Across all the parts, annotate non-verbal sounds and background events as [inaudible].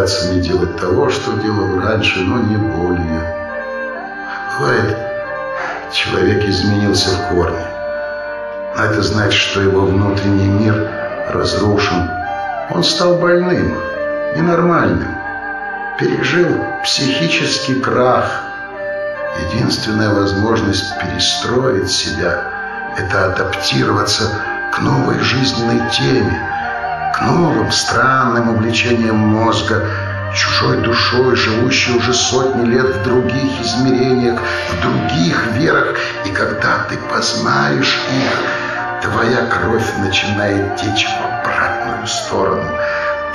попытаться не делать того, что делал раньше, но не более. Бывает, человек изменился в корне. А это значит, что его внутренний мир разрушен. Он стал больным, ненормальным, пережил психический крах. Единственная возможность перестроить себя – это адаптироваться к новой жизненной теме, новым странным увлечениям мозга, чужой душой, живущей уже сотни лет в других измерениях, в других верах. И когда ты познаешь их, твоя кровь начинает течь в обратную сторону.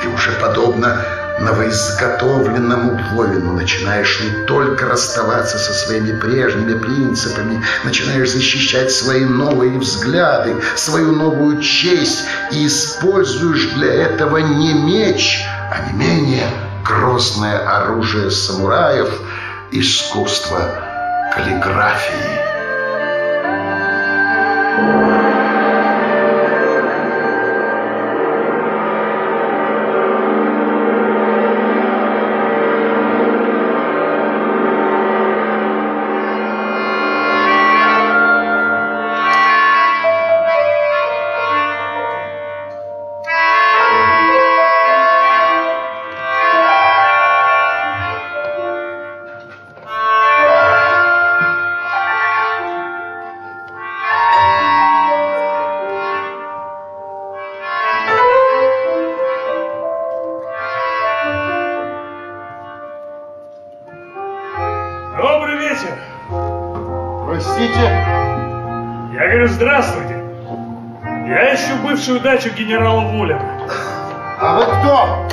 Ты уже подобно новоизготовленному Вовину начинаешь не только расставаться со своими прежними принципами, начинаешь защищать свои новые взгляды, свою новую честь и используешь для этого не меч, а не менее грозное оружие самураев, искусство каллиграфии. Дачу генерала Воля. А вы кто?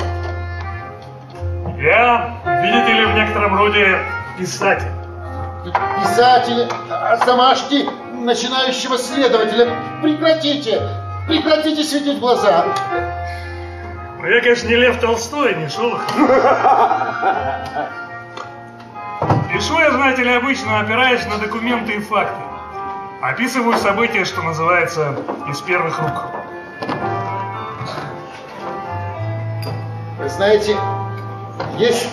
Я, видите ли, в некотором роде писатель. Писатель, а замашки начинающего следователя. Прекратите, прекратите светить глаза. Ну, я, конечно, не Лев Толстой, не Шолохов. Пишу я, знаете ли, обычно опираясь на документы и факты. Описываю события, что называется, из первых рук. Знаете, есть,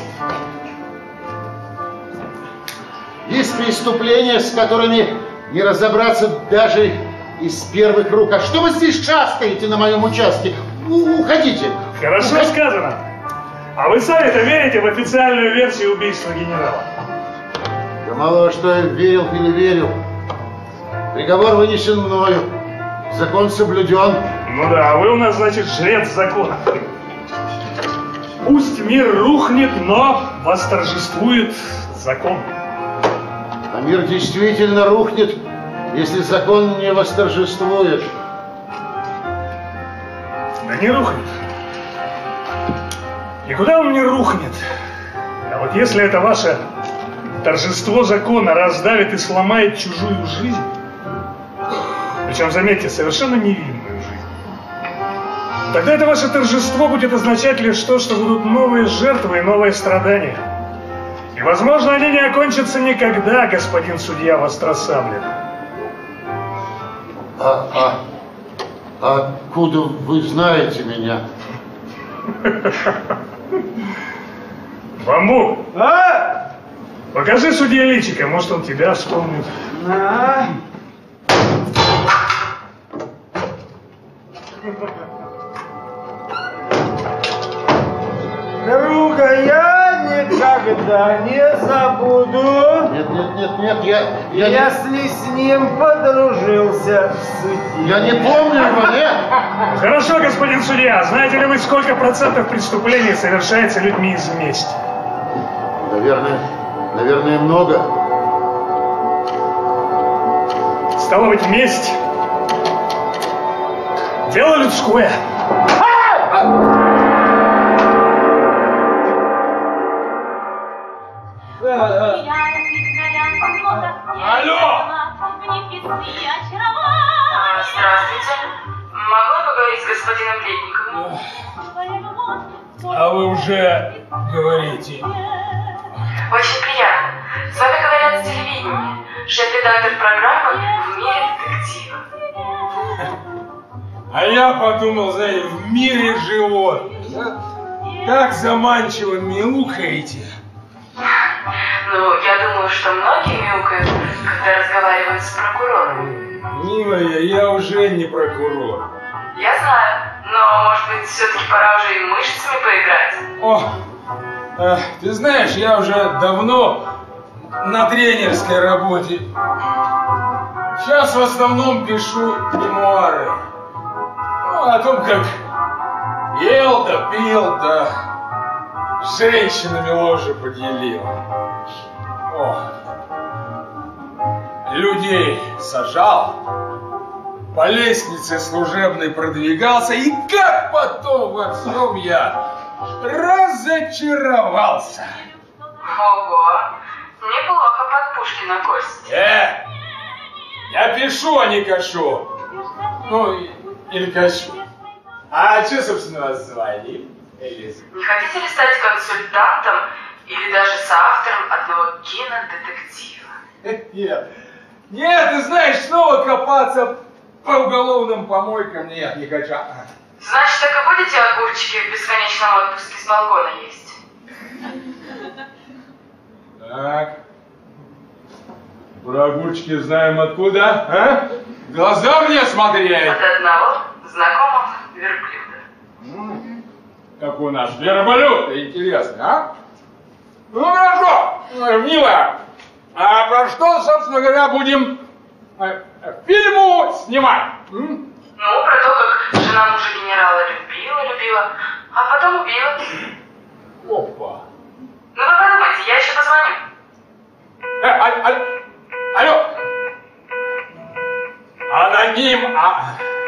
есть преступления, с которыми не разобраться даже из первых рук. А что вы здесь шастаете на моем участке? У уходите. Хорошо Уход... сказано. А вы сами-то верите в официальную версию убийства генерала? Да мало что я верил или верил. Приговор вынесен мною. Закон соблюден. Ну да, а вы у нас, значит, жрец закона. Пусть мир рухнет, но восторжествует закон. А мир действительно рухнет, если закон не восторжествует. Да не рухнет. Никуда он не рухнет. А вот если это ваше торжество закона раздавит и сломает чужую жизнь, причем, заметьте, совершенно невинную, Тогда это ваше торжество будет означать лишь то, что будут новые жертвы и новые страдания. И, возможно, они не окончатся никогда, господин судья Востросаблин. А, а откуда вы знаете меня? [laughs] Бамбук! А? Покажи судье личика, может, он тебя вспомнит. А? Никогда не забуду. Нет, нет, нет, нет, я... я если не... с ним подружился в суде. Я не помню его, нет. Хорошо, господин судья. Знаете ли вы, сколько процентов преступлений совершается людьми из мести? Наверное, наверное, много. Стало быть, месть. Дело людское. Я подумал, знаете, в мире животных. да? Как заманчиво мяукаете. Ну, я думаю, что многие мяукают, когда разговаривают с прокурором. Милая, я уже не прокурор. Я знаю, но, может быть, все-таки пора уже и мышцами поиграть? О, э, ты знаешь, я уже давно на тренерской работе. Сейчас в основном пишу мемуары. Ну, о том, как ел да пил, да с женщинами ложе поделил. О, людей сажал, по лестнице служебной продвигался, и как потом во всем я разочаровался. Ого, неплохо под Пушкина кость. Э, я пишу, а не кашу. Ну, и- или качу. А что, собственно, вас звали? Элиза? Не хотите ли стать консультантом или даже соавтором одного кинодетектива? Нет. Нет, ты знаешь, снова копаться по уголовным помойкам. Нет, не хочу. Значит, так и будете огурчики в бесконечном отпуске с балкона есть? Так. Про огурчики знаем откуда, а? Глаза мне смотреть. От одного знакомого верблюда. Как у нас верблюд, интересно, а? Ну хорошо, э, милая. А про что, собственно говоря, будем э, фильму снимать? м? Ну, про то, как жена мужа генерала любила-любила, а потом убила. Опа. Ну, вы подумайте, я еще позвоню. Э, аль- аль- алло. Аноним. А...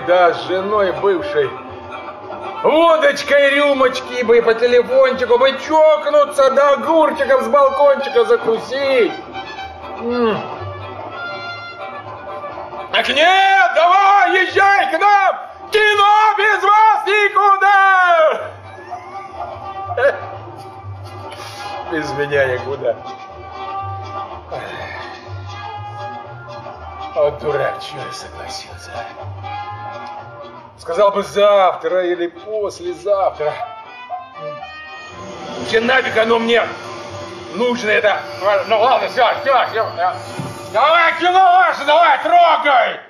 любимой, да, с женой бывшей. Водочкой, рюмочки бы по телефончику бы чокнуться, да огурчиков с балкончика закусить. М. Так нет, давай, езжай к нам! Кино без вас никуда! [laughs] Без меня никуда. Вот дурак, чего я согласился. Сказал бы завтра или послезавтра. Че нафиг оно мне нужно это? Ну ладно, все, все, все. Давай, кино ваше, давай, трогай!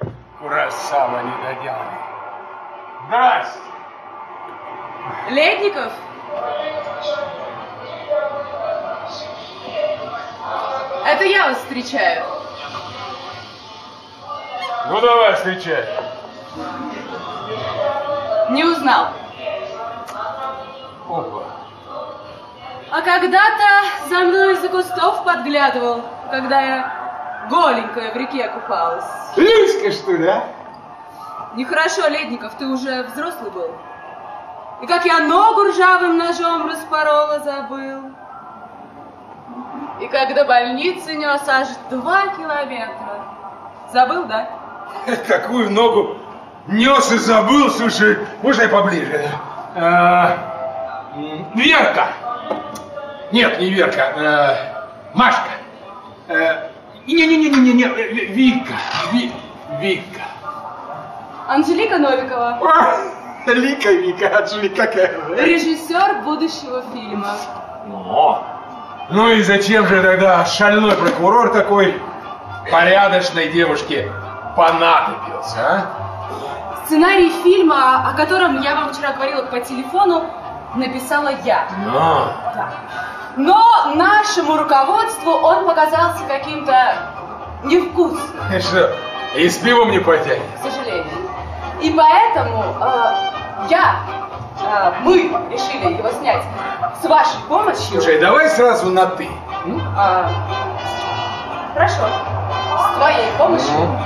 Курасава недоделанный. Здрасте. Ледников? Это я вас встречаю. Ну давай, встречай. Не узнал. Опа. А когда-то за мной из-за кустов подглядывал, когда я голенькая в реке купалась. Люська, что ли, а? Нехорошо, Ледников, ты уже взрослый был. И как я ногу ржавым ножом распорола, забыл. И как до больницы нес аж два километра. Забыл, да? [laughs] Какую ногу нес и забыл, слушай, можно я поближе? А, Верка! Нет, не Верка, а, Машка. Э, Не-не-не-не-не, э, Вика, Ви- Вика. Анжелика Новикова, А, Лика, Вика, Анжелика какая. режиссер будущего фильма. О, ну и зачем же тогда шальной прокурор такой порядочной девушке понадобился, а? Сценарий фильма, о котором я вам вчера говорила по телефону, написала я. Ну, Да. Но нашему руководству он показался каким-то невкусным, [laughs] что, и с пивом не потянет? к сожалению. И поэтому э, я, э, мы решили его снять с вашей помощью. Слушай, давай сразу на «ты». м? А, хорошо. С твоей помощью.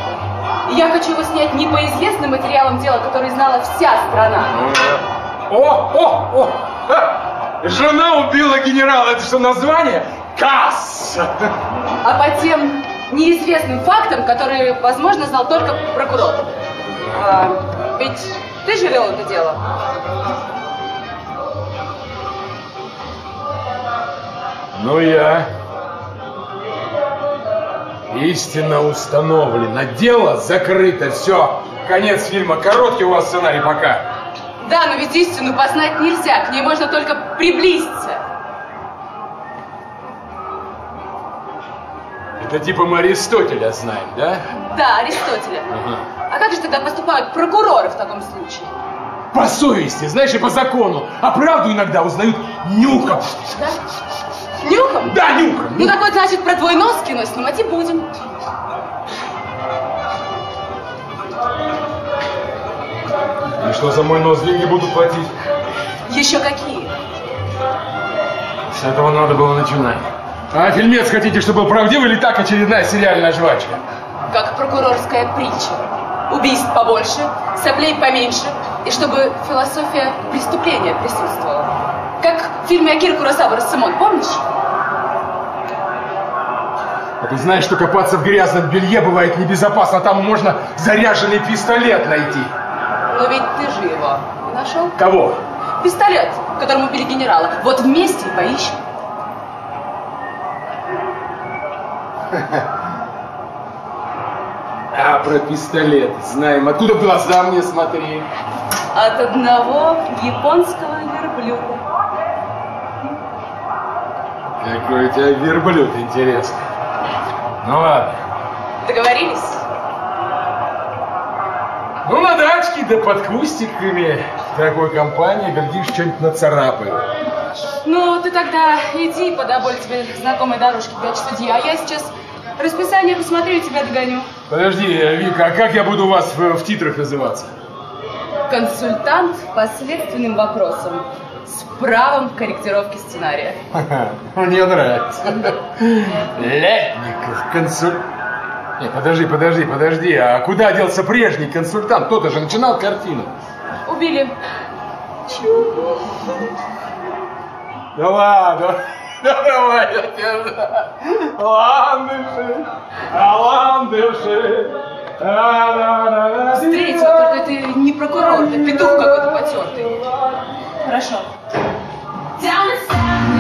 И я хочу его снять не по известным материалам дела, которые знала вся страна. О, о, о! ха! Жена убила генерала, это что, название? Касс! А по тем неизвестным фактам, которые, возможно, знал только прокурор. А, ведь ты же вел это дело. Ну я истинно установлено. Дело закрыто, все. Конец фильма. Короткий у вас сценарий пока. Да, но ведь истину познать нельзя, к ней можно только приблизиться. Это типа мы Аристотеля знаем, да? Да, Аристотеля. Ага. А как же тогда поступают прокуроры в таком случае? По совести, знаешь, и по закону. А правду иногда узнают нюхом. Да? Нюхом? Да, нюхом. Ну так вот, значит, про твой нос кино снимать и будем. И что за мой нос деньги будут платить? Еще какие? С этого надо было начинать. А фильмец хотите, чтобы был правдивый или так очередная сериальная жвачка? Как прокурорская притча. Убийств побольше, соплей поменьше, и чтобы философия преступления присутствовала. Как в фильме Акира Куросава «Рассамон», помнишь? А ты знаешь, что копаться в грязном белье бывает небезопасно, там можно заряженный пистолет найти. Но ведь ты же его нашел. Кого? Пистолет, которым убили генерала. Вот вместе и поищем. [laughs] А про пистолет знаем. Откуда в глаза мне смотри? От одного японского верблюда. Какой у тебя верблюд интересный. Ну ладно. Договорились? Ну, на дачке, да под кустиками такой компании, глядишь, что-нибудь нацарапаю. Ну, ты тогда иди подоболь тебе знакомой дорожки для судьи, а я сейчас расписание посмотрю и тебя догоню. Подожди, Вика, а как я буду у вас в, в титрах называться? Консультант по следственным вопросам с правом корректировки сценария. [laughs] Мне нравится. Летников, консуль... Не, подожди, подожди, подожди. А куда делся прежний консультант? Кто-то же начинал картину. Убили. Чего? Да ладно. [laughs] Да давай, я тебя... Ландыши, а ландыши. Встретил, только ты не прокурор, ты петух какой-то потертый. Хорошо. Ну что?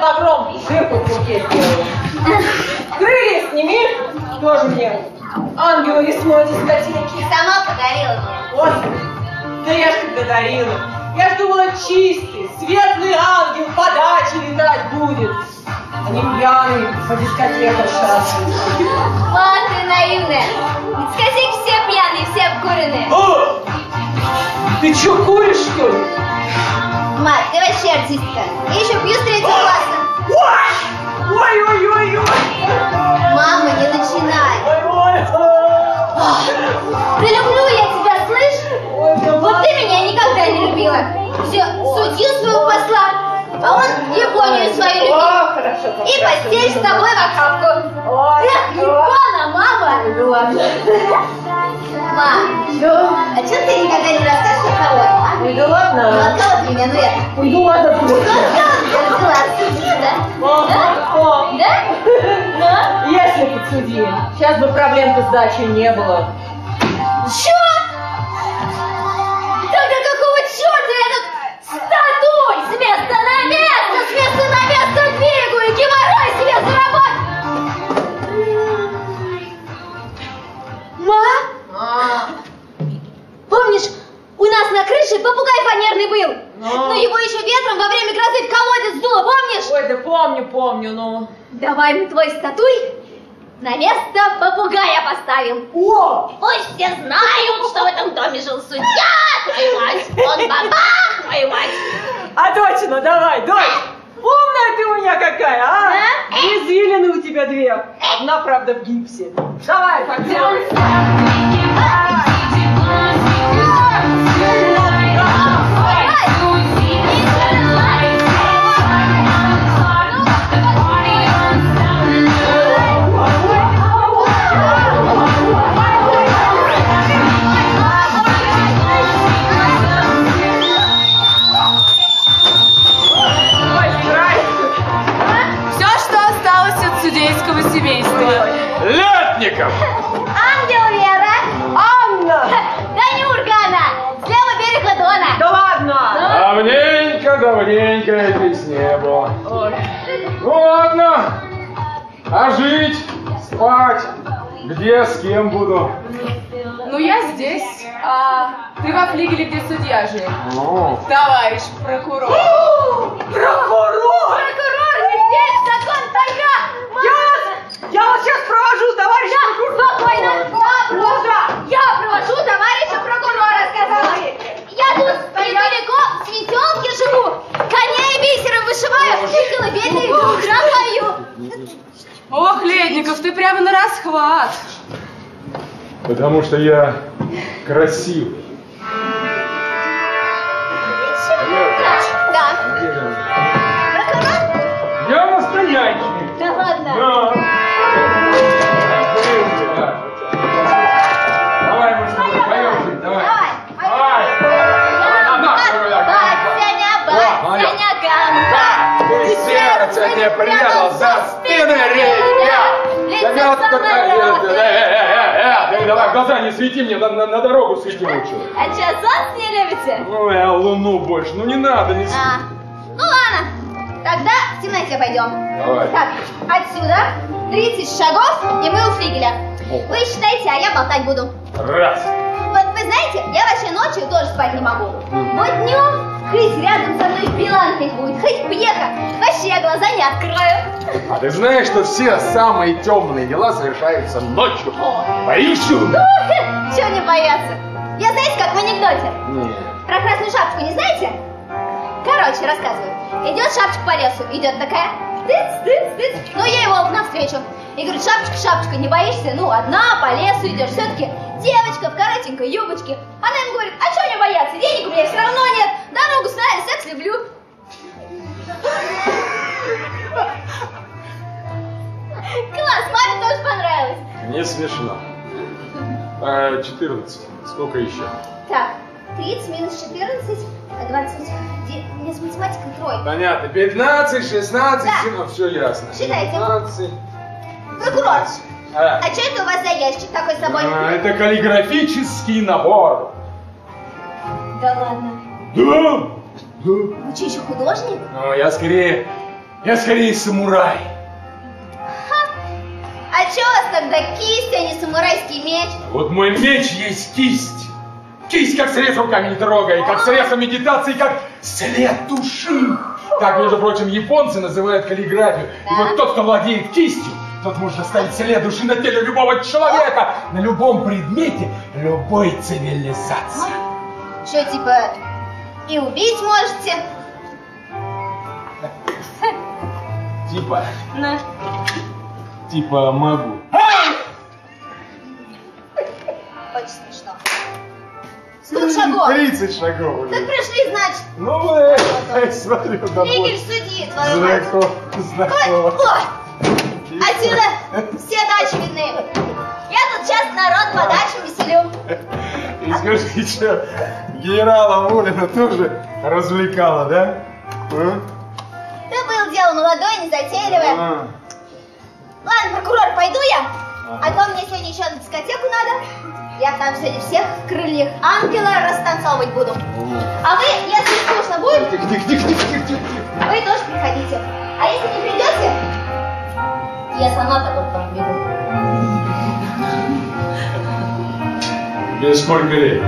Тем багром дырку в руке сделаю. Крылья сними, тоже мне. Ангела весной дискотеки. Сама подарила мне. Вот, да я ж когда дарила. Я ж думала, чистый, светлый ангел подачи летать будет. Не пьяный по дискотекам шастает. Вот ты наивная. Дискотеки все пьяные, все обкуренные. О! Ты что, куришь, что ли? Мать, ты вообще артистка. Я еще пью с третьего класса. Ой-ой-ой-ой! Мама, не начинай. Прилюблю я тебя, слышь? Вот ты меня никогда не любила. Все, судью свою посла, а он Японию свою любил. О. И постель с тобой в охапку. Эх, Япона, мама. Мам, а что ты никогда не расскажешь от кого? А? Ой, да Ну, ладно. от кого ты меня, ну это? Ой, да ладно, Ну, слушай. от кого? От судьи, да? Ага. Да? Да? Если подсудили, сейчас бы проблем-то с дачей не было. Чё? Тогда какого черта я тут статуй с места на место, с места на место двигаю, геморрой себе заработаю? Ма? Помнишь, у нас на крыше попугай фанерный был? Ну? Но его еще ветром во время грозы в колодец сдуло, помнишь? Ой, да помню, помню, ну. Давай мы твой статуй на место попугая поставим. О! Пусть все знают, что в этом доме жил судья, твою мать. Он бабах, твою мать. А точно, давай, дочь! Умная ты у меня какая, а? Да? Извилины у тебя две. Одна, правда, в гипсе. Давай, пойдем. Давненько, здесь не было. Ну ладно. А жить, спать, где, с кем буду? Ну, я здесь, а ты во флигеле, где судья жил. Ну, Товарищ прокурор. [gasps] Прокурор! Прокурор, медведь, закон, тайга. Я, я вот сейчас провожу товарища Да, спокойно. Я провожу. Я провожу товарища прокурора, сказала. Я тут светелке живу. Коней бисером вышиваю и колыбельные пою. Ох, Ледников, ты прямо на расхват. потому что я красивый. Да. Прокурор? Я настоящий. Да ладно. Да. Сердце не прятал за спины рея. Э, э, Давай глаза не свети мне, на, на- на дорогу свети лучше. А что, солнце не любите? Ну, я луну больше, ну не надо, не. А, ну ладно, тогда в темноте пойдем. Давай. Так, отсюда 30 шагов, и мы у флигеля. Вы считайте, а я болтать буду. Раз. Вот вы знаете, я вообще ночью тоже спать не могу. Вот днем хоть рядом со мной билан хоть будет, хоть пьеха. Вообще я глаза не открою. А ты знаешь, что все самые темные дела совершаются ночью? Боишься? [laughs] Чего не бояться? Я знаете, как в анекдоте. Нет. Про красную шапочку не знаете? Короче, рассказываю. Идет шапочка по лесу, идет такая, тыц, тыц, тыц. Ну, я его навстречу. И говорит, шапочка, шапочка, не боишься? Ну, одна по лесу идешь. Все-таки девочка в коротенькой юбочке. Она ему говорит, а чего смешно. А, 14. Сколько еще? Так, 30 минус 14, 20. Мне с математикой тройка. Понятно. 15, 16, Да. 17. Все ясно. Считайте. 15. Прокурор, А, а что это у вас за ящик такой с собой? а, это каллиграфический набор. Да ладно. Да? Вы что, еще художник? Ну, я скорее... Я скорее самурай. Тогда кисть, а не самурайский меч? Вот мой меч есть кисть. Кисть как срез руками не трогай, как средство медитации, как след души. Так, между прочим, японцы называют каллиграфию. И вот тот, кто владеет кистью, тот может оставить след души на теле любого человека, на любом предмете, любой цивилизации. Что, типа, и убить можете? Типа, На. Типа могу. Очень смешно. Сколько шагов? 30 шагов Так пришли, значит. Ну, э, смотрю, Флигель довольно. судит, твою знакомо. ой, отсюда все дачи видны. Я тут сейчас народ по дачам веселю. И скажи, что генерала Мулина тоже развлекала, да? А? Да было дело молодое, незатейливое. А. Ладно, прокурор, пойду я. А то мне сегодня еще на дискотеку надо. Я там сегодня всех в крыльях ангела растанцовывать буду. А вы, если скучно будет, вы тоже приходите. А если не придете, я сама потом к вам бегу. Тебе сколько лет?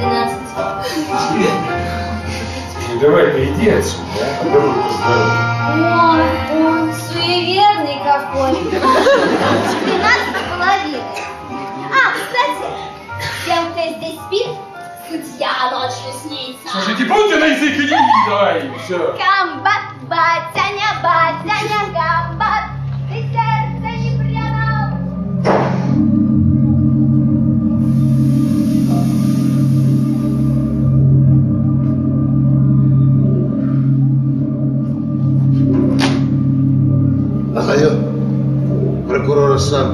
12. [laughs] Давай-ка иди отсюда, а? Ой, он суеверный какой. 12 с половиной. А, кстати, тем, кто здесь спит, судья ночью снится. Слушайте, будьте на язык, иди, давай, все. Комбат, батяня, батяня, комбат, Алло,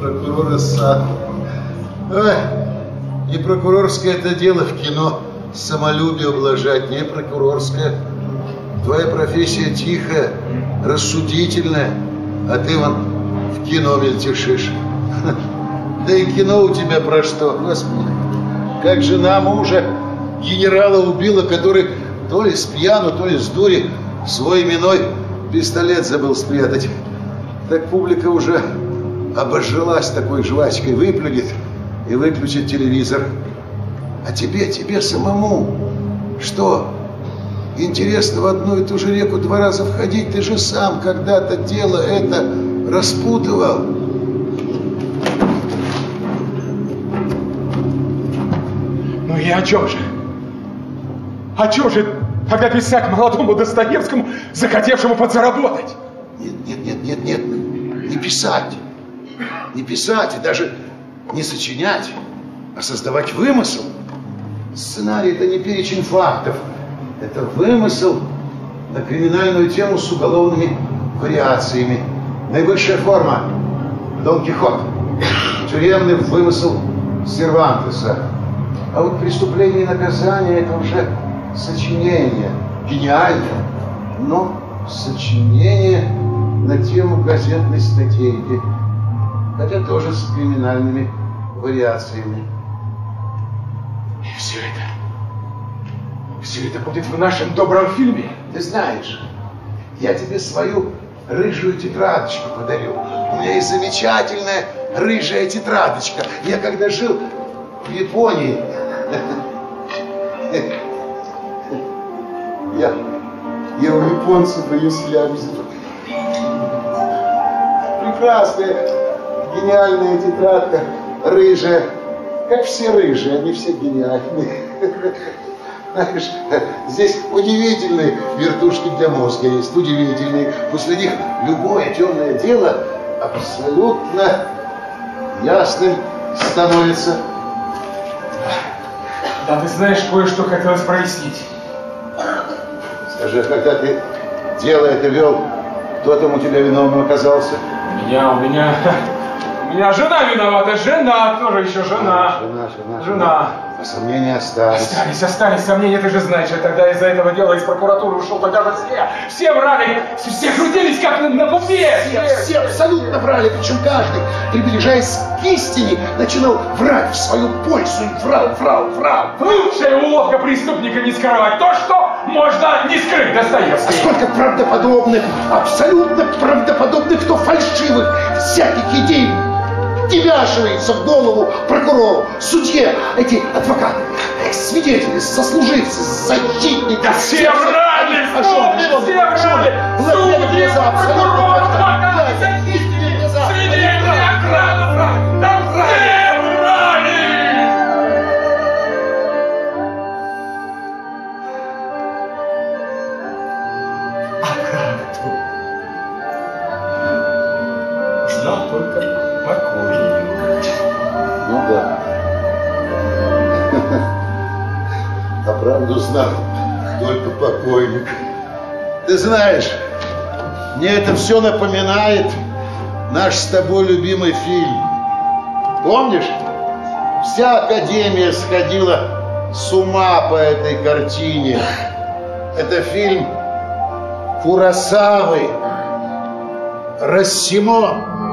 прокурор сам. Не прокурорское это дело в кино самолюбие ублажать, не прокурорское. Твоя профессия тихая, рассудительная, а ты вон в кино мельтешишь. Да и кино у тебя про что, господи. Как жена мужа генерала убила, который то ли с пьяну, то ли с дури свой именной пистолет забыл спрятать. Так публика уже обожжилась такой жвачкой, выплюнет и выключит телевизор. А тебе, тебе самому, что, интересно в одну и ту же реку два раза входить? Ты же сам когда-то дело это распутывал. Ну и о чем же? О чем же тогда писать молодому Достоевскому, захотевшему подзаработать? Нет, нет, нет, нет, нет, не писать. Не писать и даже не сочинять, а создавать вымысел. Сценарий – это не перечень фактов. Это вымысел на криминальную тему с уголовными вариациями. Наивысшая форма – Дон Кихот. Тюремный вымысел Сервантеса. А вот преступление и наказание это уже сочинение, гениальное, но сочинение на тему газетной статейки, хотя тоже с криминальными вариациями. И все это, все это будет в нашем добром фильме. Ты знаешь, я тебе свою рыжую тетрадочку подарю. У меня есть замечательная рыжая тетрадочка. Я когда жил в Японии, [laughs] я, я у японцев ее слямзил. Прекрасная, гениальная тетрадка, рыжая. Как все рыжие, они все гениальные. Знаешь, здесь удивительные вертушки для мозга есть, удивительные. После них любое темное дело абсолютно ясным становится. Да ты знаешь, кое-что хотелось прояснить. А когда ты дело это вел, кто там у тебя виновным оказался? У меня, у меня, [laughs] у меня жена виновата, жена, кто же еще жена? Жена, жена, Жена. А сомнения остались. Остались, остались сомнения, ты же знаешь, я тогда из-за этого дела из прокуратуры ушел, тогда же все, все врали, все крутились как на, на пупе. Все, все абсолютно врали, причем каждый, приближаясь к истине, начинал врать в свою пользу и врал, врал, врал. Лучшая уловка преступника не скрывать то, что можно не скрыть, А Достоевский. сколько правдоподобных, абсолютно правдоподобных, кто фальшивых, всяких идей втемяшивается в голову прокурору, судье, эти адвокаты, свидетели, сослуживцы, защитники. Да все врали, А что, вспомни, что, все что, врали. глядя знал только покойник. Ты знаешь, мне это все напоминает наш с тобой любимый фильм. Помнишь? Вся Академия сходила с ума по этой картине. Это фильм Курасавы. Рассимо.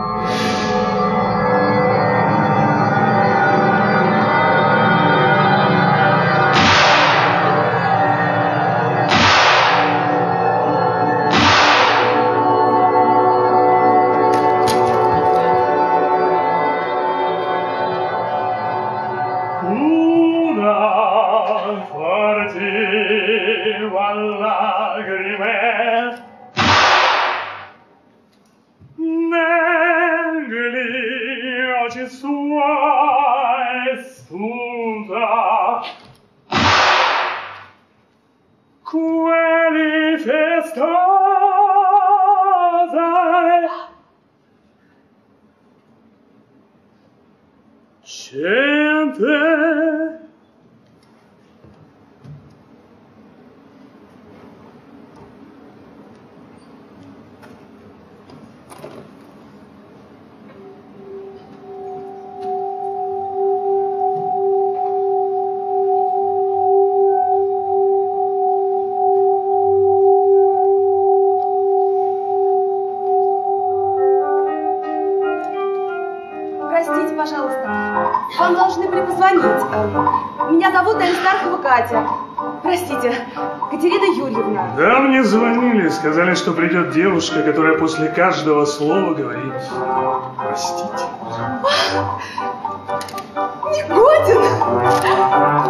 Сказали, что придет девушка, которая после каждого слова говорит «Простите». Негоден!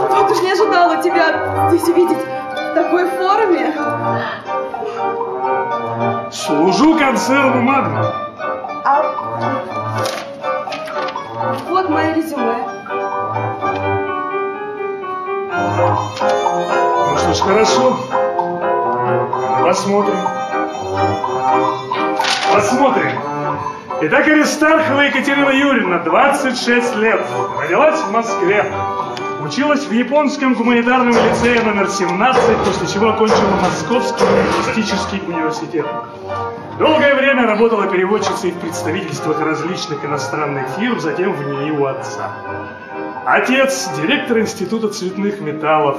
Вот уж не ожидала тебя здесь увидеть в такой форме. Служу концерну «Магнум». А... Вот мое резюме. Ну что ж, хорошо. Посмотрим. Посмотрим. Итак, Аристархова Екатерина Юрьевна, 26 лет. Родилась в Москве. Училась в японском гуманитарном лицее номер 17, после чего окончила Московский лингвистический университет. Долгое время работала переводчицей в представительствах различных иностранных фирм, затем в НИИ у отца. Отец – директор Института цветных металлов.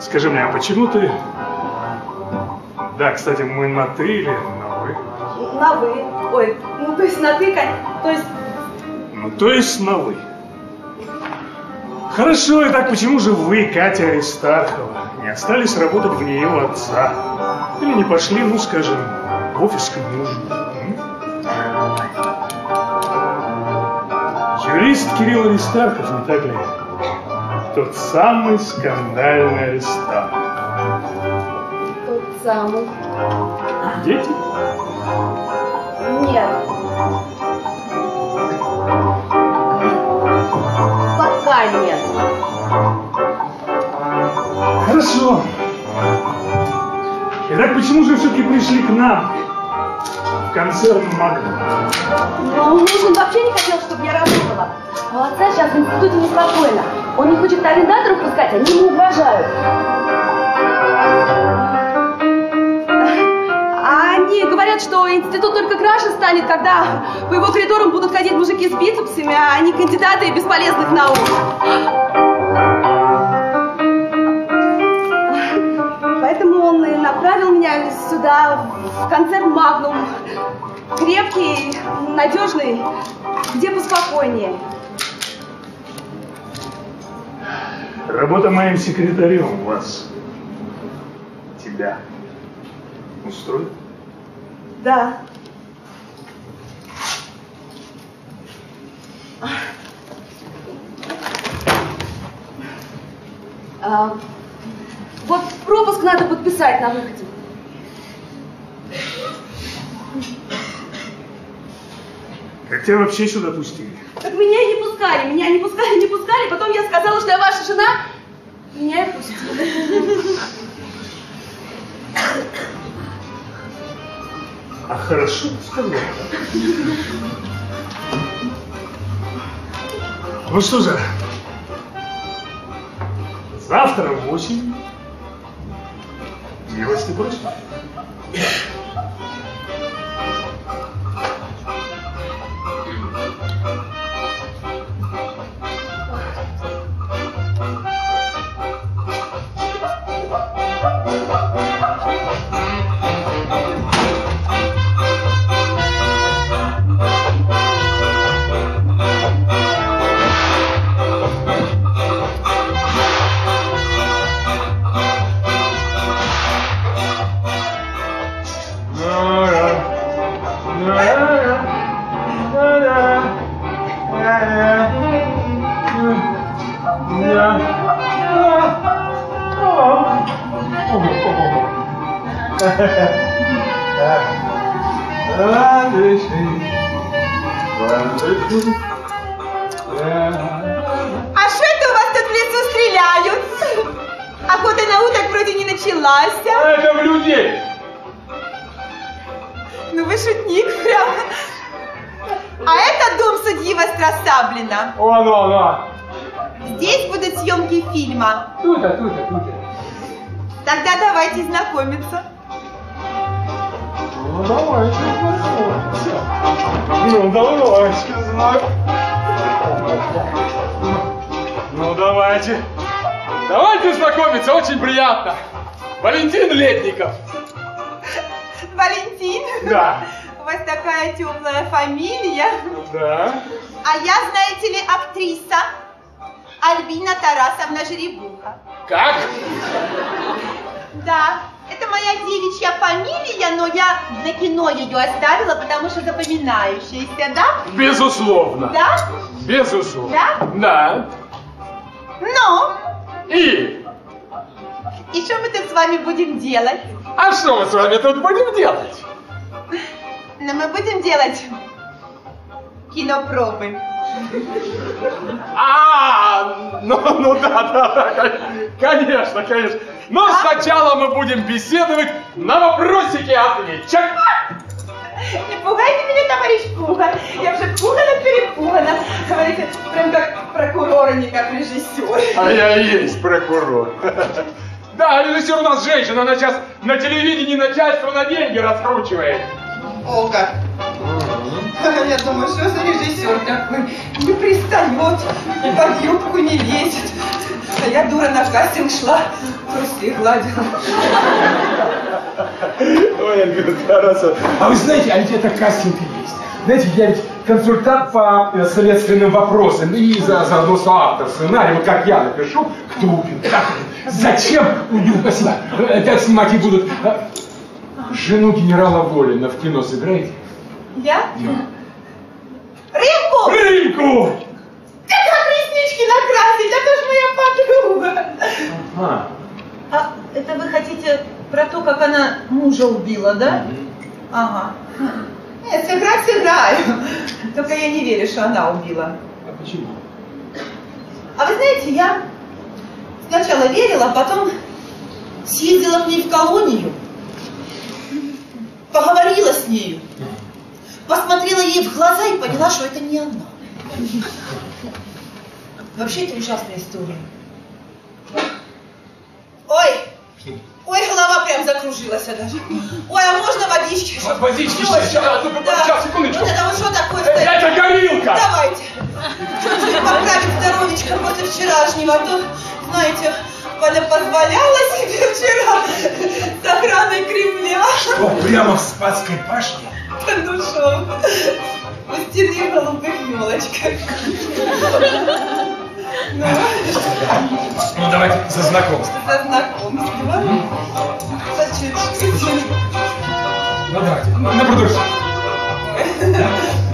Скажи мне, а почему ты... Да, кстати, мы на «ты» или на «вы»? На вы. Ой, ну то есть на ты, то есть... Ну, то есть на «вы». Хорошо, итак, почему же вы, Катя Аристархова, не остались работать в нее отца? Или не пошли, ну, скажем, в офис к мужу? Юрист Кирилл Аристархов, не так ли? Тот самый скандальный арестант. Самый. Дети? Нет. Пока нет. Хорошо. Итак, почему же все-таки пришли к нам? В концерн Магнум. Муж он вообще не хотел, чтобы я работала. А у отца сейчас в институте неспокойно. Он не хочет арендаторов пускать, они ему угрожают. Они говорят, что институт только краше станет, когда по его коридорам будут ходить мужики с бицепсами, а не кандидаты бесполезных наук. Поэтому он и направил меня сюда, в концерн Магнум. Крепкий, надежный, где поспокойнее. Работа моим секретарем вас, тебя, устроит? Да. А, вот пропуск надо подписать на выходе. Как тебя вообще сюда пустили? Так меня не пускали, меня не пускали, не пускали. Потом я сказала, что я ваша жена. Меня и пустили. А хорошо сказал. Ну что же, завтра в 8 милости просим. А знакомиться. Ну, давайте знакомимся. Ну, давайте. Ну, давайте. Давайте знакомиться, очень приятно. Валентин Летников. Валентин. Да. У вас такая теплая фамилия. Да. А я, знаете ли, актриса Альбина Тарасовна Жеребуха. Как? Да, это моя девичья фамилия, но я для кино ее оставила, потому что запоминающаяся, да? Безусловно. Да? Безусловно. Да? Да. Ну, И? и что мы тут с вами будем делать? А что мы с вами тут будем делать? Ну, мы будем делать кинопробы. А, ну, ну да, да, да, конечно, конечно. Но сначала мы будем беседовать на вопросики ответ. Чак. Не пугайте меня, товарищ Пуга. Я уже пугана-перепугана. Говорите, прям как прокурор, а не как режиссер. А я и есть прокурор. [laughs] Да, режиссер у нас женщина, она сейчас на телевидении начальство на деньги раскручивает. О, как. Я думаю, что за режиссер такой? Не пристает, под юбку не лезет. А я дура на кастинг шла, трусы гладила. Ой, Альбина Тарасова. А вы знаете, а ведь это кастинг есть. Знаете, я ведь консультант по э, следственным вопросам и за, заодно соавтор сценария. Вот как я напишу, кто убил, как, зачем убил, спасибо. Э, Как снимать и будут. Э, Жену генерала Волина в кино сыграете? Я? Римку! Римку! Как вам реснички накрасить? Это ж моя подруга. А, А это вы хотите про то, как она мужа убила, да? Ага. Нет, сыграть сыграю. Только я не верю, что она убила. а почему? А вы знаете, я сначала верила, а потом съездила к ней в колонию, поговорила с нею, посмотрела ей в глаза и поняла, что это не она. Вообще это ужасная история. Ой, ой, голова прям закружилась даже. Ой, а можно водички? Вот водички, Точно. сейчас, ну, сейчас, секундочку. Вот это вот что такое? Э, это горилка. Давайте. Чуть-чуть поправить здоровечко после вчерашнего, а то, знаете, Валя позволяла себе вчера с охраной Кремля. Что, прямо в Спасской башне? Под душом. У стены в голубых елочках. Ну, Ну, давайте за знакомство. за знакомство. За чуть-чуть. Ну, давайте, на продолжение. [laughs]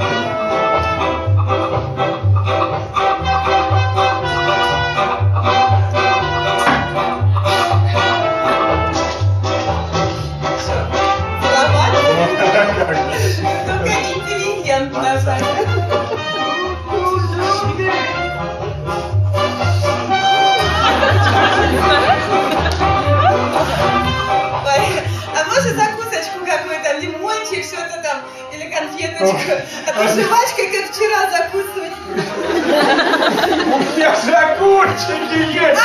конфеточку, а то жвачкой, как вчера, закусывать. У меня же огурчики есть!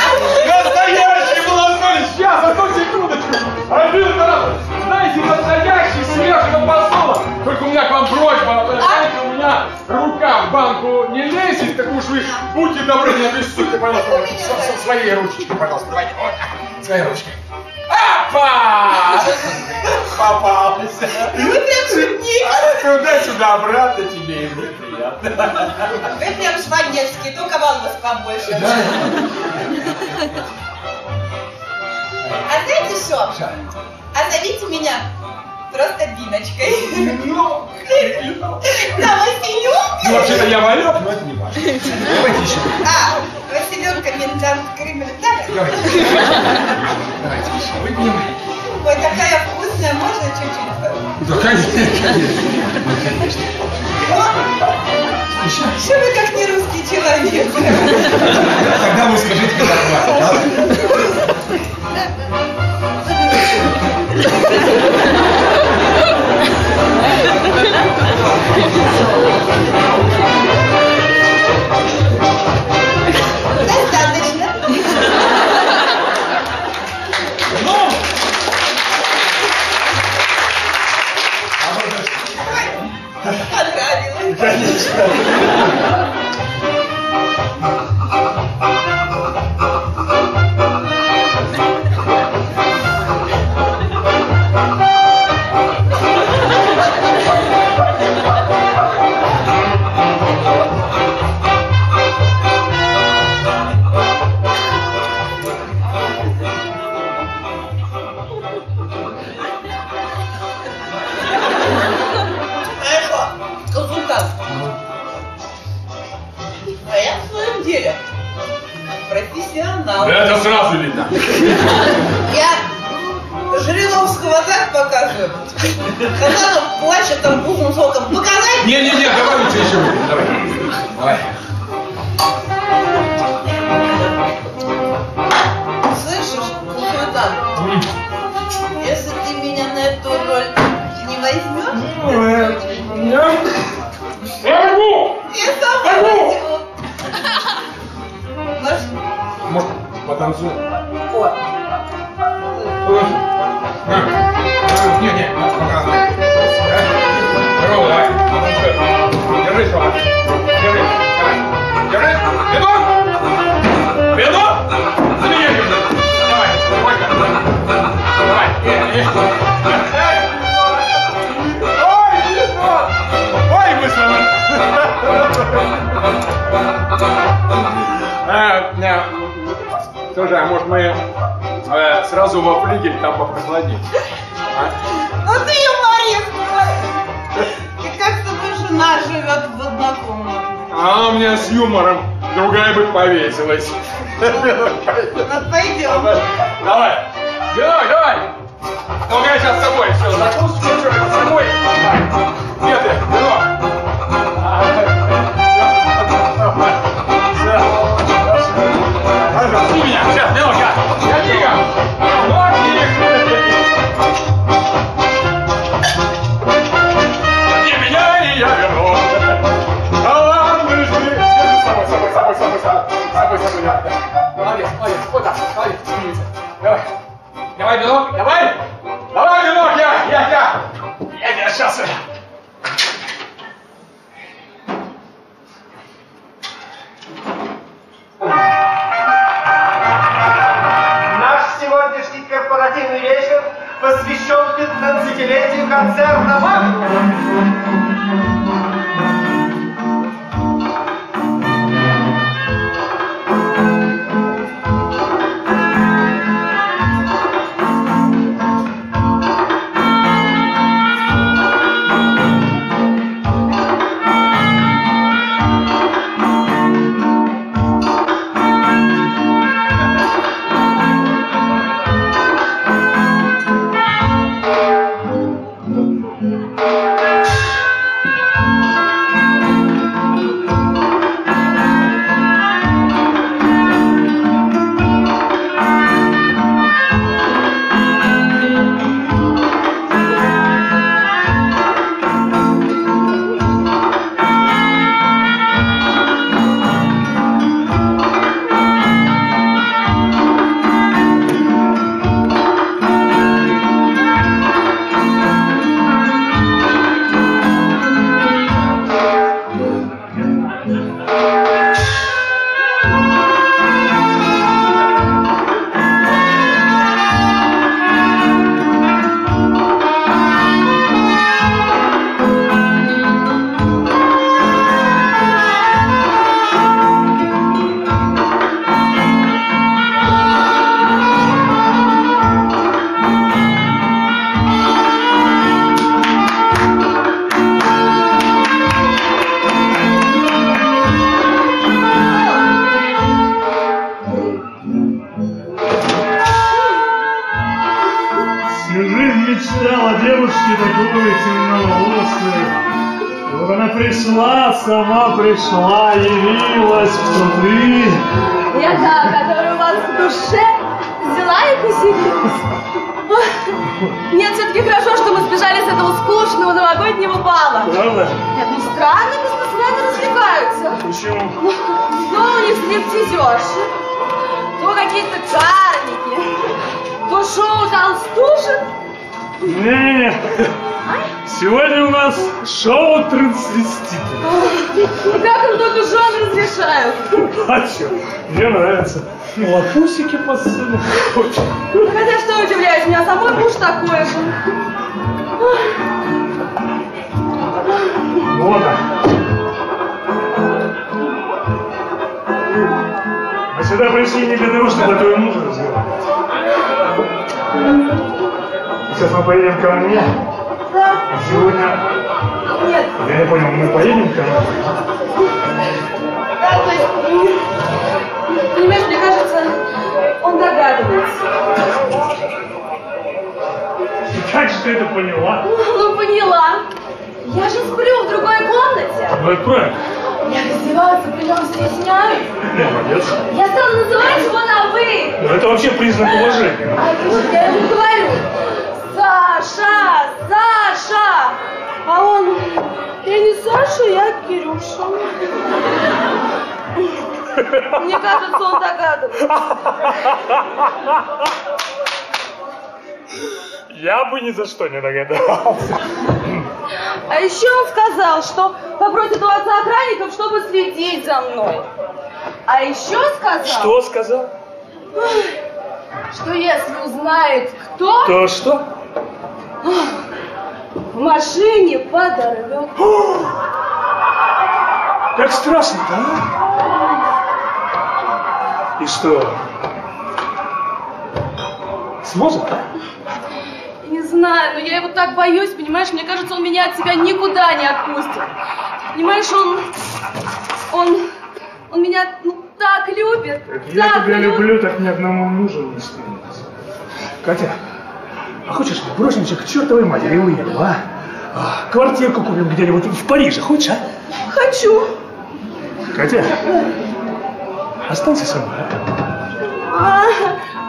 Настоящий молодой! Сейчас, одну секундочку! Раз! Знаете, настоящий свежего посола! Только у меня к вам просьба, вы знаете, у меня рука в банку не лезет, так уж вы будьте добры, не обессудьте, пожалуйста, со- своей ручечкой, пожалуйста, давайте, вот своей ручкой. Апа! [laughs] Попалась! Вы прям. Туда-сюда, обратно тебе и мне приятно. Вы прям шванецкий, только волос побольше. А знаете что? А зовите меня просто Диночкой. Ну, Да, Василек. Ну, вообще-то я валек, но это не важно. Давайте еще. А, Василек, комендант Кремля. Давайте. Давайте еще выпьем. Ой, такая вкусная, можно чуть-чуть? Да, конечно, конечно. Что вы как не русский человек? Тогда вы скажите, когда хватит, Эхо, девушке такой темноволосой. Вот она пришла, сама пришла, явилась, кто ты. Я та, которая у вас в душе взяла и поселилась. Нет, все-таки хорошо, что мы сбежали с этого скучного новогоднего бала. Правда? Нет, ну странно бизнесмены развлекаются. Почему? Ну, то у них стриптизерши, то какие-то карлики, то шоу толстушек. Не-не-не. Сегодня у нас шоу трансвеститы. И как им только жен разрешают? А чё? Мне нравится. Лопусики по. Очень. Хотя что удивляюсь, меня самой муж такой же. Вот. Мы сюда пришли не для того, чтобы о твоем муже разговаривать. Сейчас мы поедем ко мне. А сегодня... Нет. Я не понял, мы поедем ко мне? Да, то есть, м, понимаешь, мне кажется, он догадывается. И как же ты это поняла? Ну, поняла. Я же сплю в другой комнате. Ну, это правильно. Я раздеваться при нем стесняюсь. Молодец. Я стала называть его на «вы». Ну, это вообще признак уважения. А вот я ему говорю, Саша, Саша. А он, я не Саша, я Кирюша. Мне кажется, он догадывается. Я бы ни за что не догадался. А еще он сказал, что попросит у отца охранников, чтобы следить за мной. А еще сказал... Что сказал? Что если узнает кто... То что? В машине подорвет. Как страшно-то, а? И что? Сможет? Не знаю, но я его так боюсь, понимаешь? Мне кажется, он меня от себя никуда не отпустит. Понимаешь, он... Он... Он меня ну, так любит. Я так тебя любит. люблю, так ни одному мужу не снилось. Катя, а хочешь, бросимся к чертовой матери и уедем, а? А, Квартирку купим где-нибудь в Париже, хочешь, а? Хочу. Катя, останься со мной, а?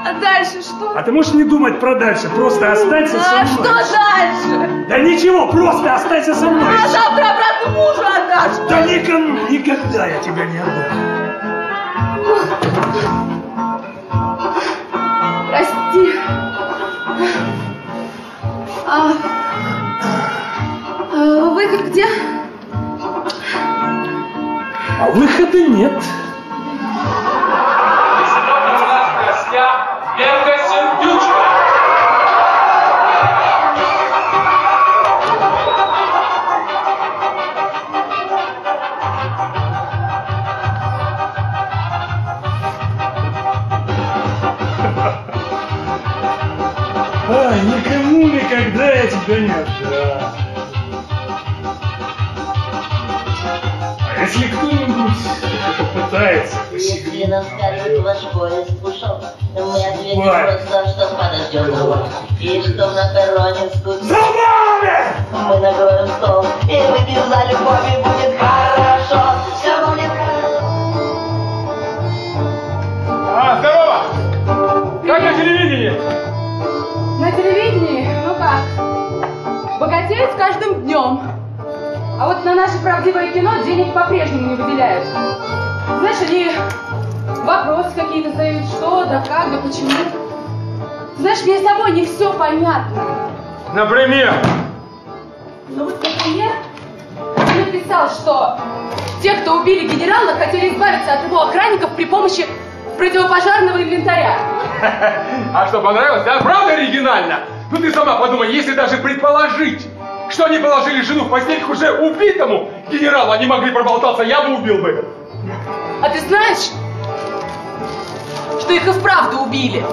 А, а дальше что? А ты можешь не думать про дальше, просто останься со А мной. что дальше? Да ничего, просто останься со мной. А завтра обратно мужу отдашь? Да никому, никогда я тебя не отдам. Прости. А, а, выход где? А выхода нет. Если кто-нибудь попытается посягнуть Если нам скажут, ваш поезд ушел, мы ответим просто, что подождем его. И что на перроне скучно. Забаве! Мы накроем стол и выпьем за любовь, и будет хорошо. Все будет А, здорово! Как на телевидении? На телевидении? Ну как? Богатеют с каждым днем. А вот на наше правдивое кино денег по-прежнему не выделяют. Знаешь, они вопросы какие-то задают, что, да как, да почему. Знаешь, мне самой не все понятно. Например? Ну вот, например, он написал, что те, кто убили генерала, хотели избавиться от его охранников при помощи противопожарного инвентаря. [laughs] А что, понравилось? Да, правда оригинально? Ну ты сама подумай, если даже предположить, что они положили жену в постель к уже убитому генералу, они могли проболтаться, я бы убил бы. А ты знаешь, что их и вправду убили?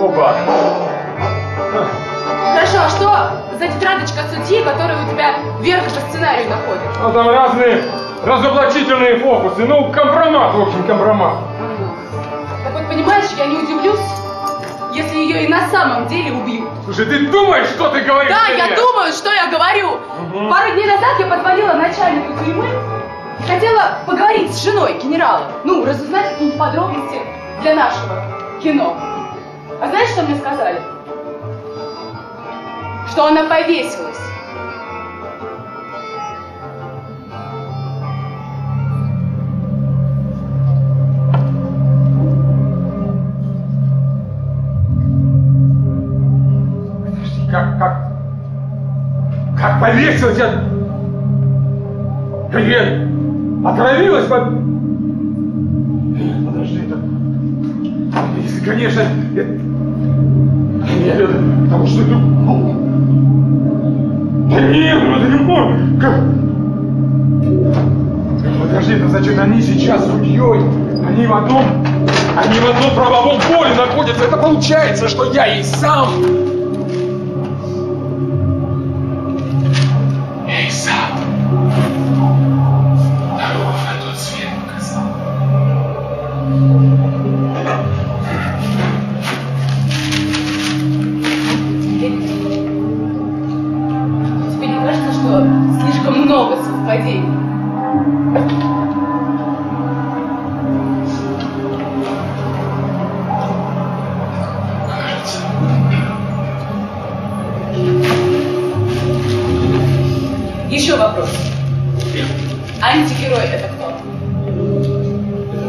Опа. Хорошо, а что за тетрадочка судьи, которую у тебя вверх по сценарию находит? Ну там разные разоблачительные фокусы. Ну, компромат, в общем, компромат. Так вот, понимаешь, я не удивлюсь, если ее и на самом деле убьют. Слушай, ты думаешь, что ты говоришь? Да, я нет? думаю, что я говорю. Мгм. Пару дней назад я позвонила начальнику тюрьмы и хотела поговорить с женой генерала. Ну, разузнать какие-нибудь подробности для нашего кино. А знаешь, что мне сказали? Что она повесилась. Как повесилась я... Нет, отравилась под... Подожди, это... Если, конечно... это- Нет, это... Потому что ну, Да нет, ну это не может. Как... Подожди, это значит, они сейчас судьей. Они в одном... Они в одном правовом поле находятся. Это получается, что я и сам...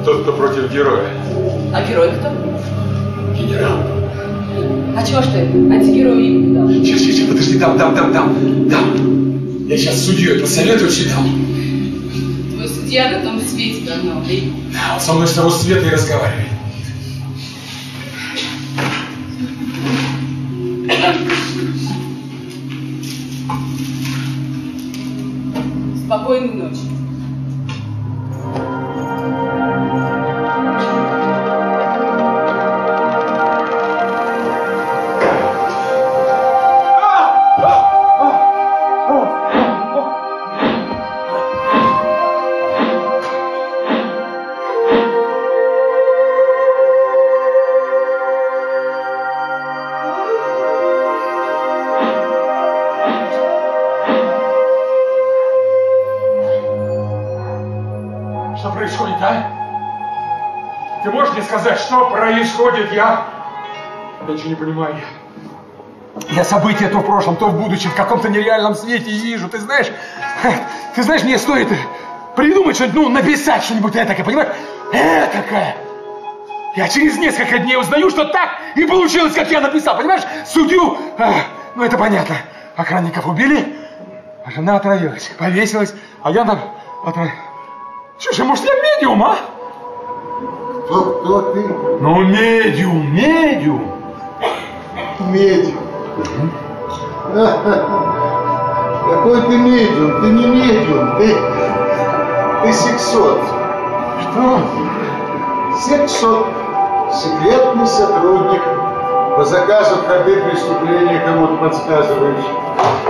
тот, кто против героя. А герой кто? Генерал. А чего ж ты антигерою не дал? Сейчас, сейчас, подожди, дам, дам, дам, дам, дам. Я сейчас с судьей посоветуюсь и дам. Твой судья на том свете давно, да? Да, он со мной с того света и разговаривает. Происходит? Я... Я ничего не понимаю. Я события то в прошлом, то в будущем, в каком-то нереальном свете вижу. Ты знаешь, ты знаешь, мне стоит придумать что-нибудь, ну, написать что-нибудь этакое, понимаешь? Этакое. Я через несколько дней узнаю, что так и получилось, как я написал, понимаешь? Судью, а, ну это понятно, охранников убили, а жена отравилась, повесилась, а я там отравилась. Слушай, может я медиум, а? Кто, кто ты? Ну, медиум, медиум. Медиум. [laughs] Какой ты медиум? Ты не медиум, ты, ты сексот. Что? Сексот. Секретный сотрудник. По заказу ходы преступления кому-то подсказываешь.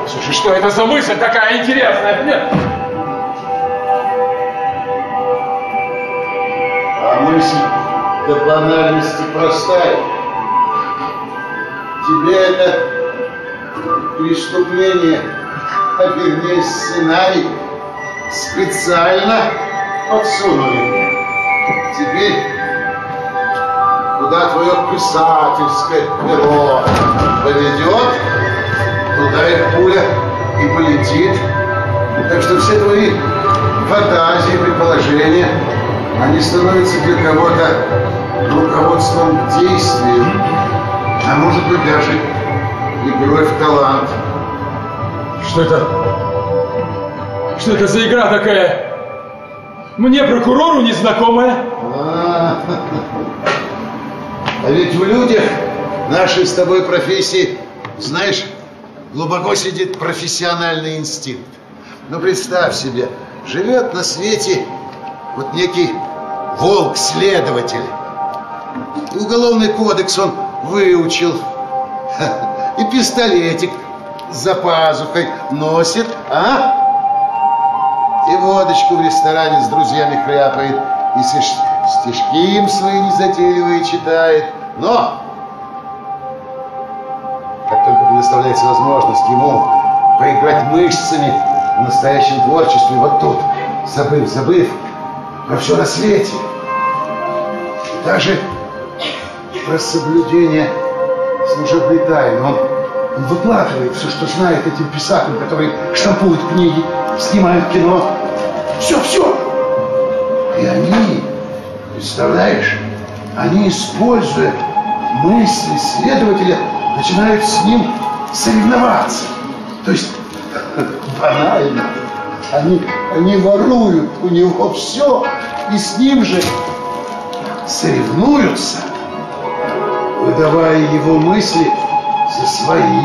Слушай, что это за мысль такая интересная? Нет. Мысль до банальности простая. Тебе это преступление, а вернее сценарий, специально подсунули. Теперь, куда твое писательское перо поведет, туда и пуля и полетит. Так что все твои фантазии, предположения, они становятся для кого-то руководством к действию, а может быть даже игрой в талант. Что это? Что это за игра такая? Мне, прокурору, незнакомая. А, а ведь в людях нашей с тобой профессии, знаешь, глубоко сидит профессиональный инстинкт. Ну, представь себе, живет на свете вот некий волк-следователь. Уголовный кодекс он выучил. И пистолетик за пазухой носит, а? И водочку в ресторане с друзьями хряпает, и стишки им свои незатейливые читает. Но, как только предоставляется возможность ему поиграть мышцами в настоящем творчестве, вот тут, забыв, забыв про все на свете, даже про соблюдение служебной тайны, он, он выкладывает все, что знает этим писателям, которые штампуют книги, снимают кино. Все, все. И они, представляешь, они, используя мысли следователя, начинают с ним соревноваться. То есть, [laughs] банально, они, они воруют у него все и с ним же соревнуются, выдавая его мысли за свои.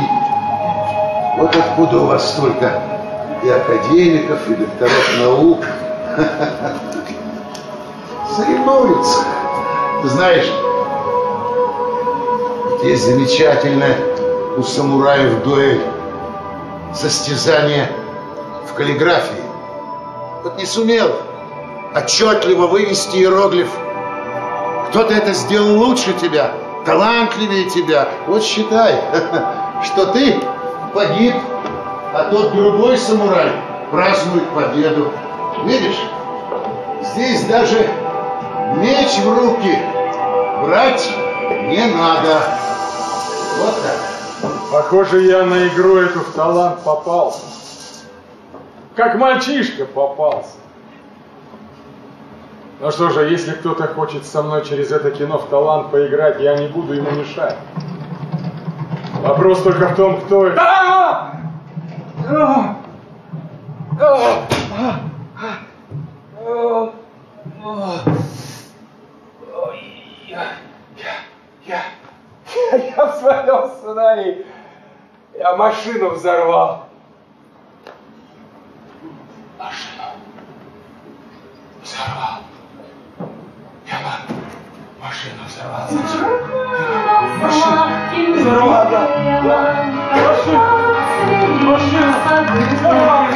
Вот откуда у вас столько и академиков, и докторов наук. [laughs] Соревнуются. Знаешь, есть замечательная у самураев дуэль. Состязание в каллиграфии. Вот не сумел отчетливо вывести иероглиф. Кто-то это сделал лучше тебя, талантливее тебя. Вот считай, [laughs] что ты погиб, а тот другой самурай празднует победу. Видишь, здесь даже меч в руки брать не надо. Вот так. Похоже, я на игру эту в талант попался. Как мальчишка попался. Ну что же, если кто-то хочет со мной через это кино в талант поиграть, я не буду ему мешать. Вопрос только в том, кто это. А! А! А! А! А! Я, я смотрел сценарий. Я машину взорвал. Машину взорвал. Я ма- машину взорвал. Машину взорвал, да. да. Машину. Машину. Взорвал.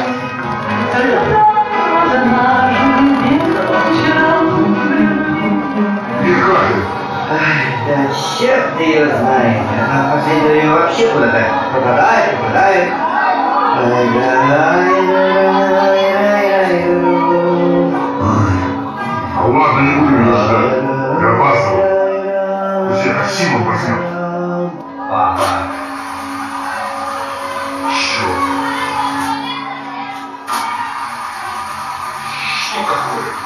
Да черт ее знает. Она в последнее время вообще куда-то пропадает, пропадает. Ай, ладно, не будем ждать. Опаздываю. Все красиво проснет. Папа. Черт. Что такое?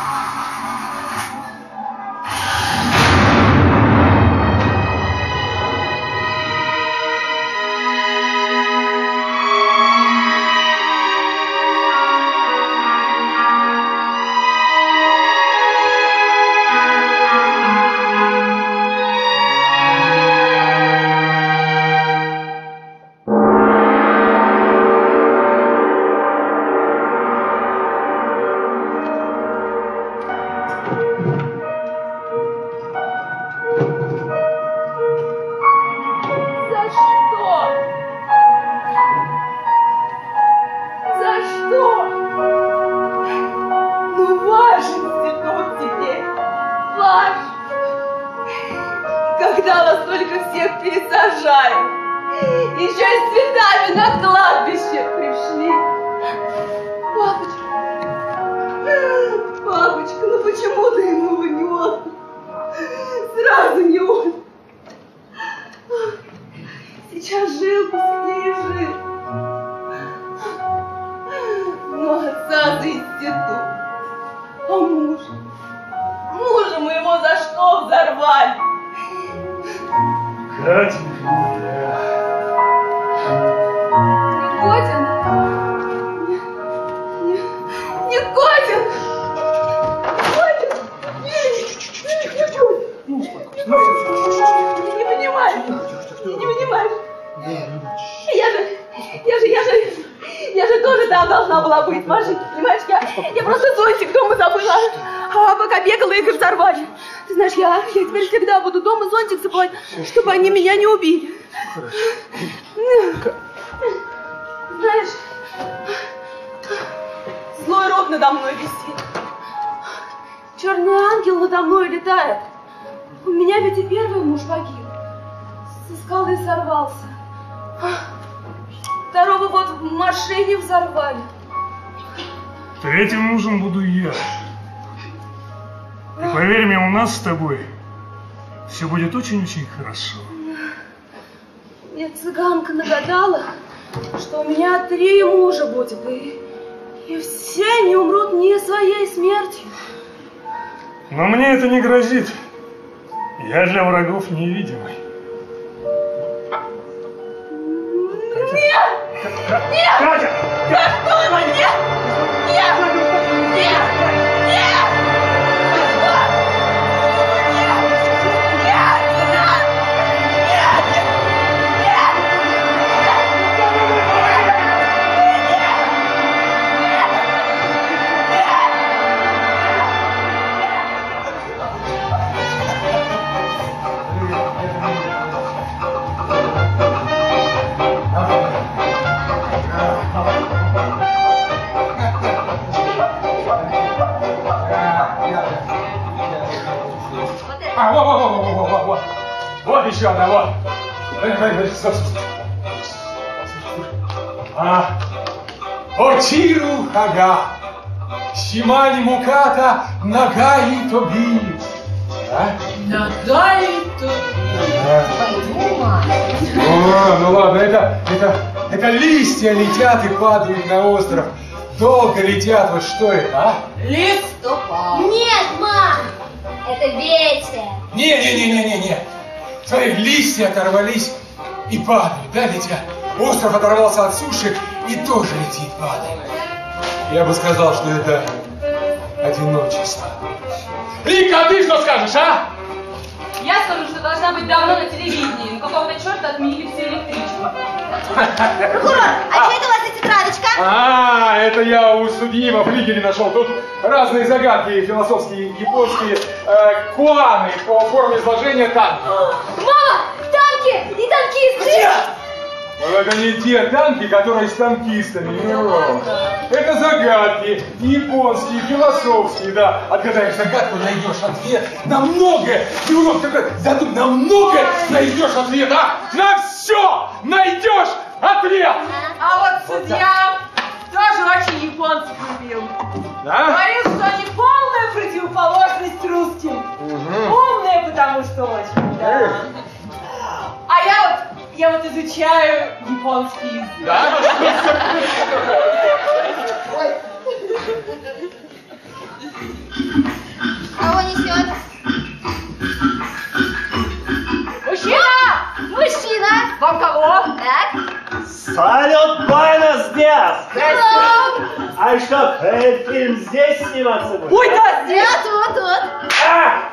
Очень-очень хорошо. Мне цыганка нагадала, что у меня три мужа будет, и, и все они умрут не своей смертью. Но мне это не грозит. Я для врагов невидимый. Нет! Нет! Катя! За что вы? Нет! Нет! Нет! Смотри, смотри, смотри, стоп, стоп, стоп. А, Очиру хага, Симали муката, нагаи тоби. А? Нагаи О, ну ладно, это, это, это листья летят и падают на остров. Долго летят, вот что это, а? Листопад. Нет, мам, это ветер. Не-не-не-не-не-не. Смотри, листья оторвались и падают, да, летят. Остров оторвался от суши и тоже летит, падает. Я бы сказал, что это одиночество. Лика, а ты что скажешь, а? Я скажу, что должна быть давно на телевидении, но какого-то черта отменили все электричество. Прокурор, а что это у вас за тетрадочка? А, это я у судьи во флигеле нашел. Тут разные загадки философские, японские. Э, куаны по форме изложения танки. Мама, танки и танкисты! Но это не те танки, которые с танкистами. Нет. Это загадки, японские, философские, да. Отгадаешь загадку, найдешь ответ на многое. Ты урок такой, задум, на многое найдешь ответ, а? На все найдешь ответ. А вот судья тоже очень японцев любил. Да? Говорил, что они полная противоположность русским. Умные, потому что очень, да. А я вот, я вот изучаю японский язык. Да? Кого несет? Мужчина! Мужчина! Вам кого? Так. Салют, Буэнос Диас! Hello. А что, фильм здесь сниматься будет? Ой, да, Да, тут, тут. А, а,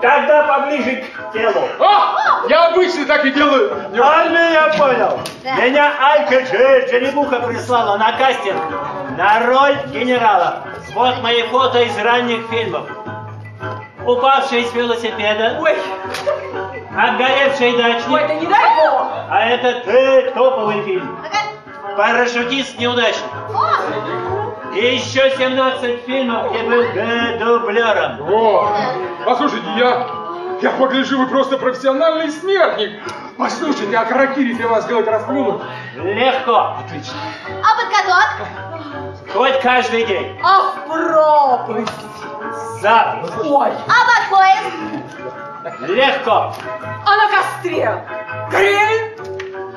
тогда поближе к телу. О, я обычно так и делаю. Он меня понял. Да. Меня Алька Джеребуха прислала на кастинг на роль генерала. Вот мои фото из ранних фильмов. Упавший с велосипеда, Ой, отгоревший дачник, ой, да не дай бог. а это ты топовый фильм. Парашютист неудачник. О, И еще 17 фильмов, где был дублером. О, послушайте, я, я погляжу, вы просто профессиональный смертник. Послушайте, а каракири для вас сделать расплюнуть? Легко. Отлично. а под каток? Хоть каждый день. Ах, пропасть. Запросто. Ой, А под поезд? Легко. а на костре? Горели?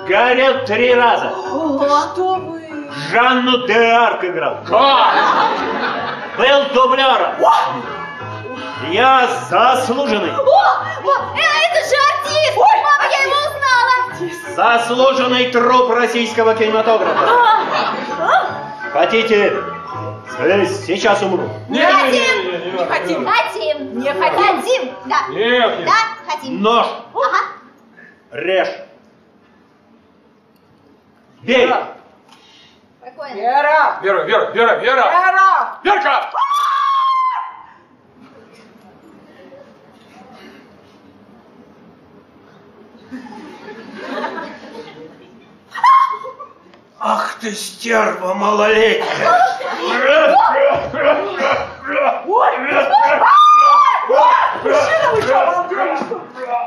Горел три раза. Что вы? Жанну де Арк играл. Как? Был дублером. Я заслуженный. О, о, э, это же артист! Мама, я его узнала! Заслуженный труп российского кинематографа. Хотите? э, Сейчас умру. Не, не, не, хотим. Хотим. Не хотим. Хотим, да. Нет, нет. Да, хотим. Нож. Ага. Режь. Бей. Спокойно. Вера! Вера, Вера, Вера, Вера! Вера! Верка! Ах ты стерва малолетняя. Мужчина, вы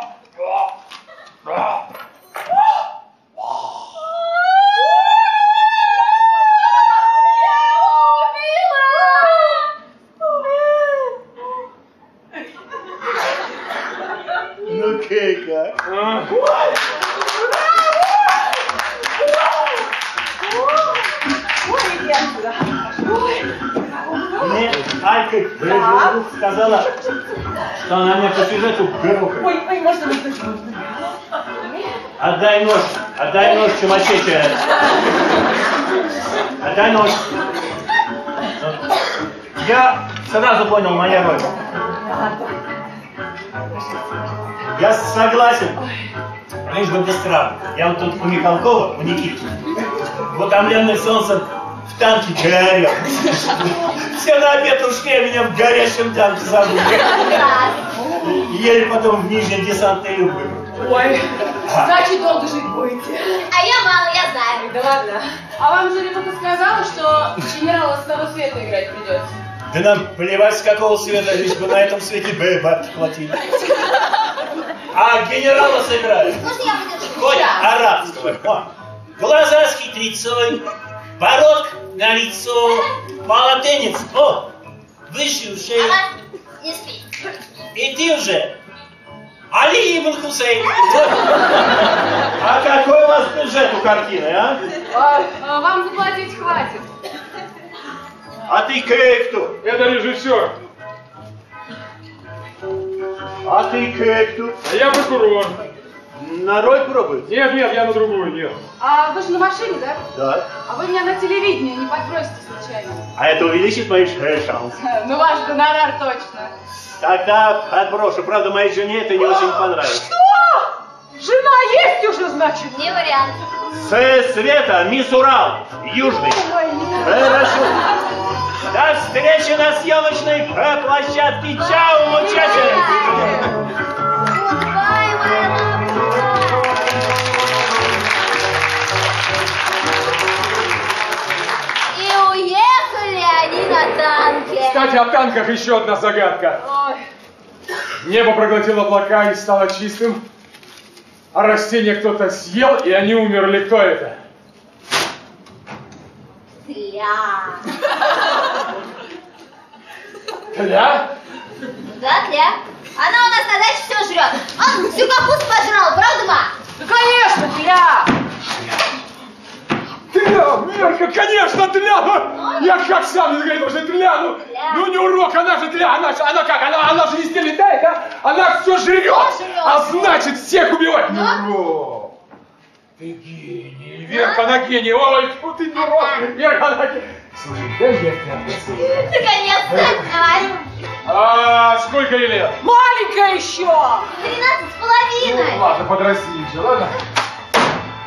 чумачече. Отдай нож. Я сразу понял моя роль. Я согласен. Лишь бы без травм. Я вот тут у Михалкова, у Никиты, утомленный солнцем, в танке горел. Все на обед ушли, а меня в горящем танке забыли. Еле потом в нижнем люк выбрал. Ой, значит, долго жить будете. Знаю. Да ладно. А вам Жеребуха сказала, что генерала с того света играть придется? Да нам плевать с какого света, лишь бы на этом свете бы бабки платили. А генерала выдержу? Хоть арабского. О, глаза с хитрецой, бородка на лицо, полотенец, о, выше ушей. И ты уже Али Ибн Хусейн. А какой у вас бюджет у картины, а? А, вам заплатить хватит. А ты к- кто? Это режиссер. А ты к- кто? А я прокурор. На роль пробуете? Нет, нет, я на другую, нет. А вы же на машине, да? Да. А вы меня на телевидении не подбросите случайно? А это увеличит мои ш- шансы. [laughs] Ну, ваш гонорар точно. Тогда отброшу. Правда, моей жене это не очень понравилось. Что? Жена есть уже, значит? Не вариант. С Света, мисс Урал, Южный. Хорошо. До встречи на съемочной площадке. Чао, мучачи! И уехали они на танке. Кстати, о танках еще одна загадка. Небо проглотило облака и стало чистым, а растения кто-то съел, и они умерли. Кто это? Тля. Тля? Да, тля. Она у нас на даче все жрет. Он всю капусту пожрал, правда, ма? Да, конечно, тля. Тля, Верка, конечно, тля! Я как сам не говорит, что тля, ну, ну не урок, она же тля, она она как, она, она же везде летает, а? Она все жрет, а значит всех убивать. Не урок. Ты гений, Верка, она гений, ой, фу, ты не урок, Верка, она гений. Слушай, дай я тебя. Наконец-то. Давай. А сколько ей лет? Маленькая еще. Тринадцать с половиной. Ну, ладно, подрасти еще, ладно?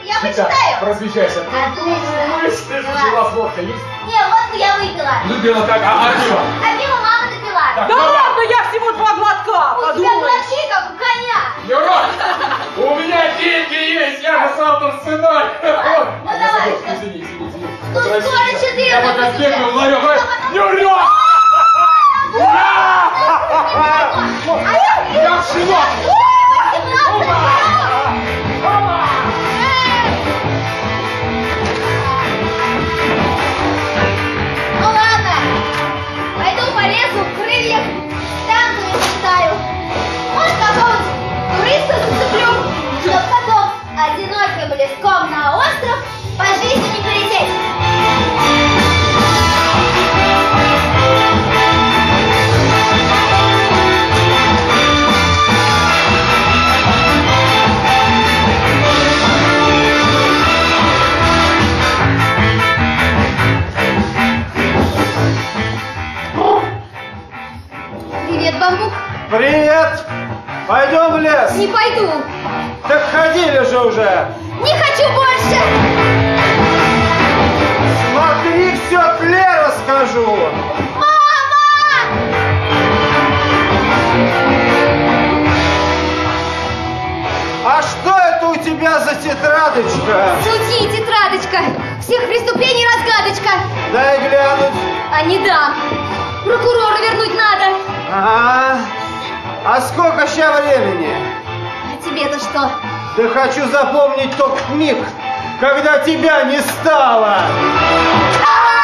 Я почитаю. Просвещайся. Отлично. Мысли, Давай. у вас водка есть? Не, водку я выпила. Любила так, а, а пиво? А пиво мама допила. Так, Да давай. ладно, я всего два глотка. У тебя Подумай. глотки, как у коня. Юра, у меня деньги есть, я же автор сценария. Вот. Ну давай. Извини, извини, извини. Тут скоро четыре Я пока выпустят. бегаю, ловлю. Юра! Я в шинок! Ну лесу крыльев танками почитаю. Может, какого-нибудь туриста зацеплю, чтоб потом одиноким леском на остров по жизни не бамбук. Привет! Пойдем в лес. Не пойду. Так ходили же уже. Не хочу больше. Смотри, все тле расскажу. А что это у тебя за тетрадочка? Суди, тетрадочка. Всех преступлений разгадочка. Дай глянуть. А не дам. Прокурора вернуть надо. Ага. А сколько сейчас времени? А тебе-то что? Да хочу запомнить тот миг, когда тебя не стало. А!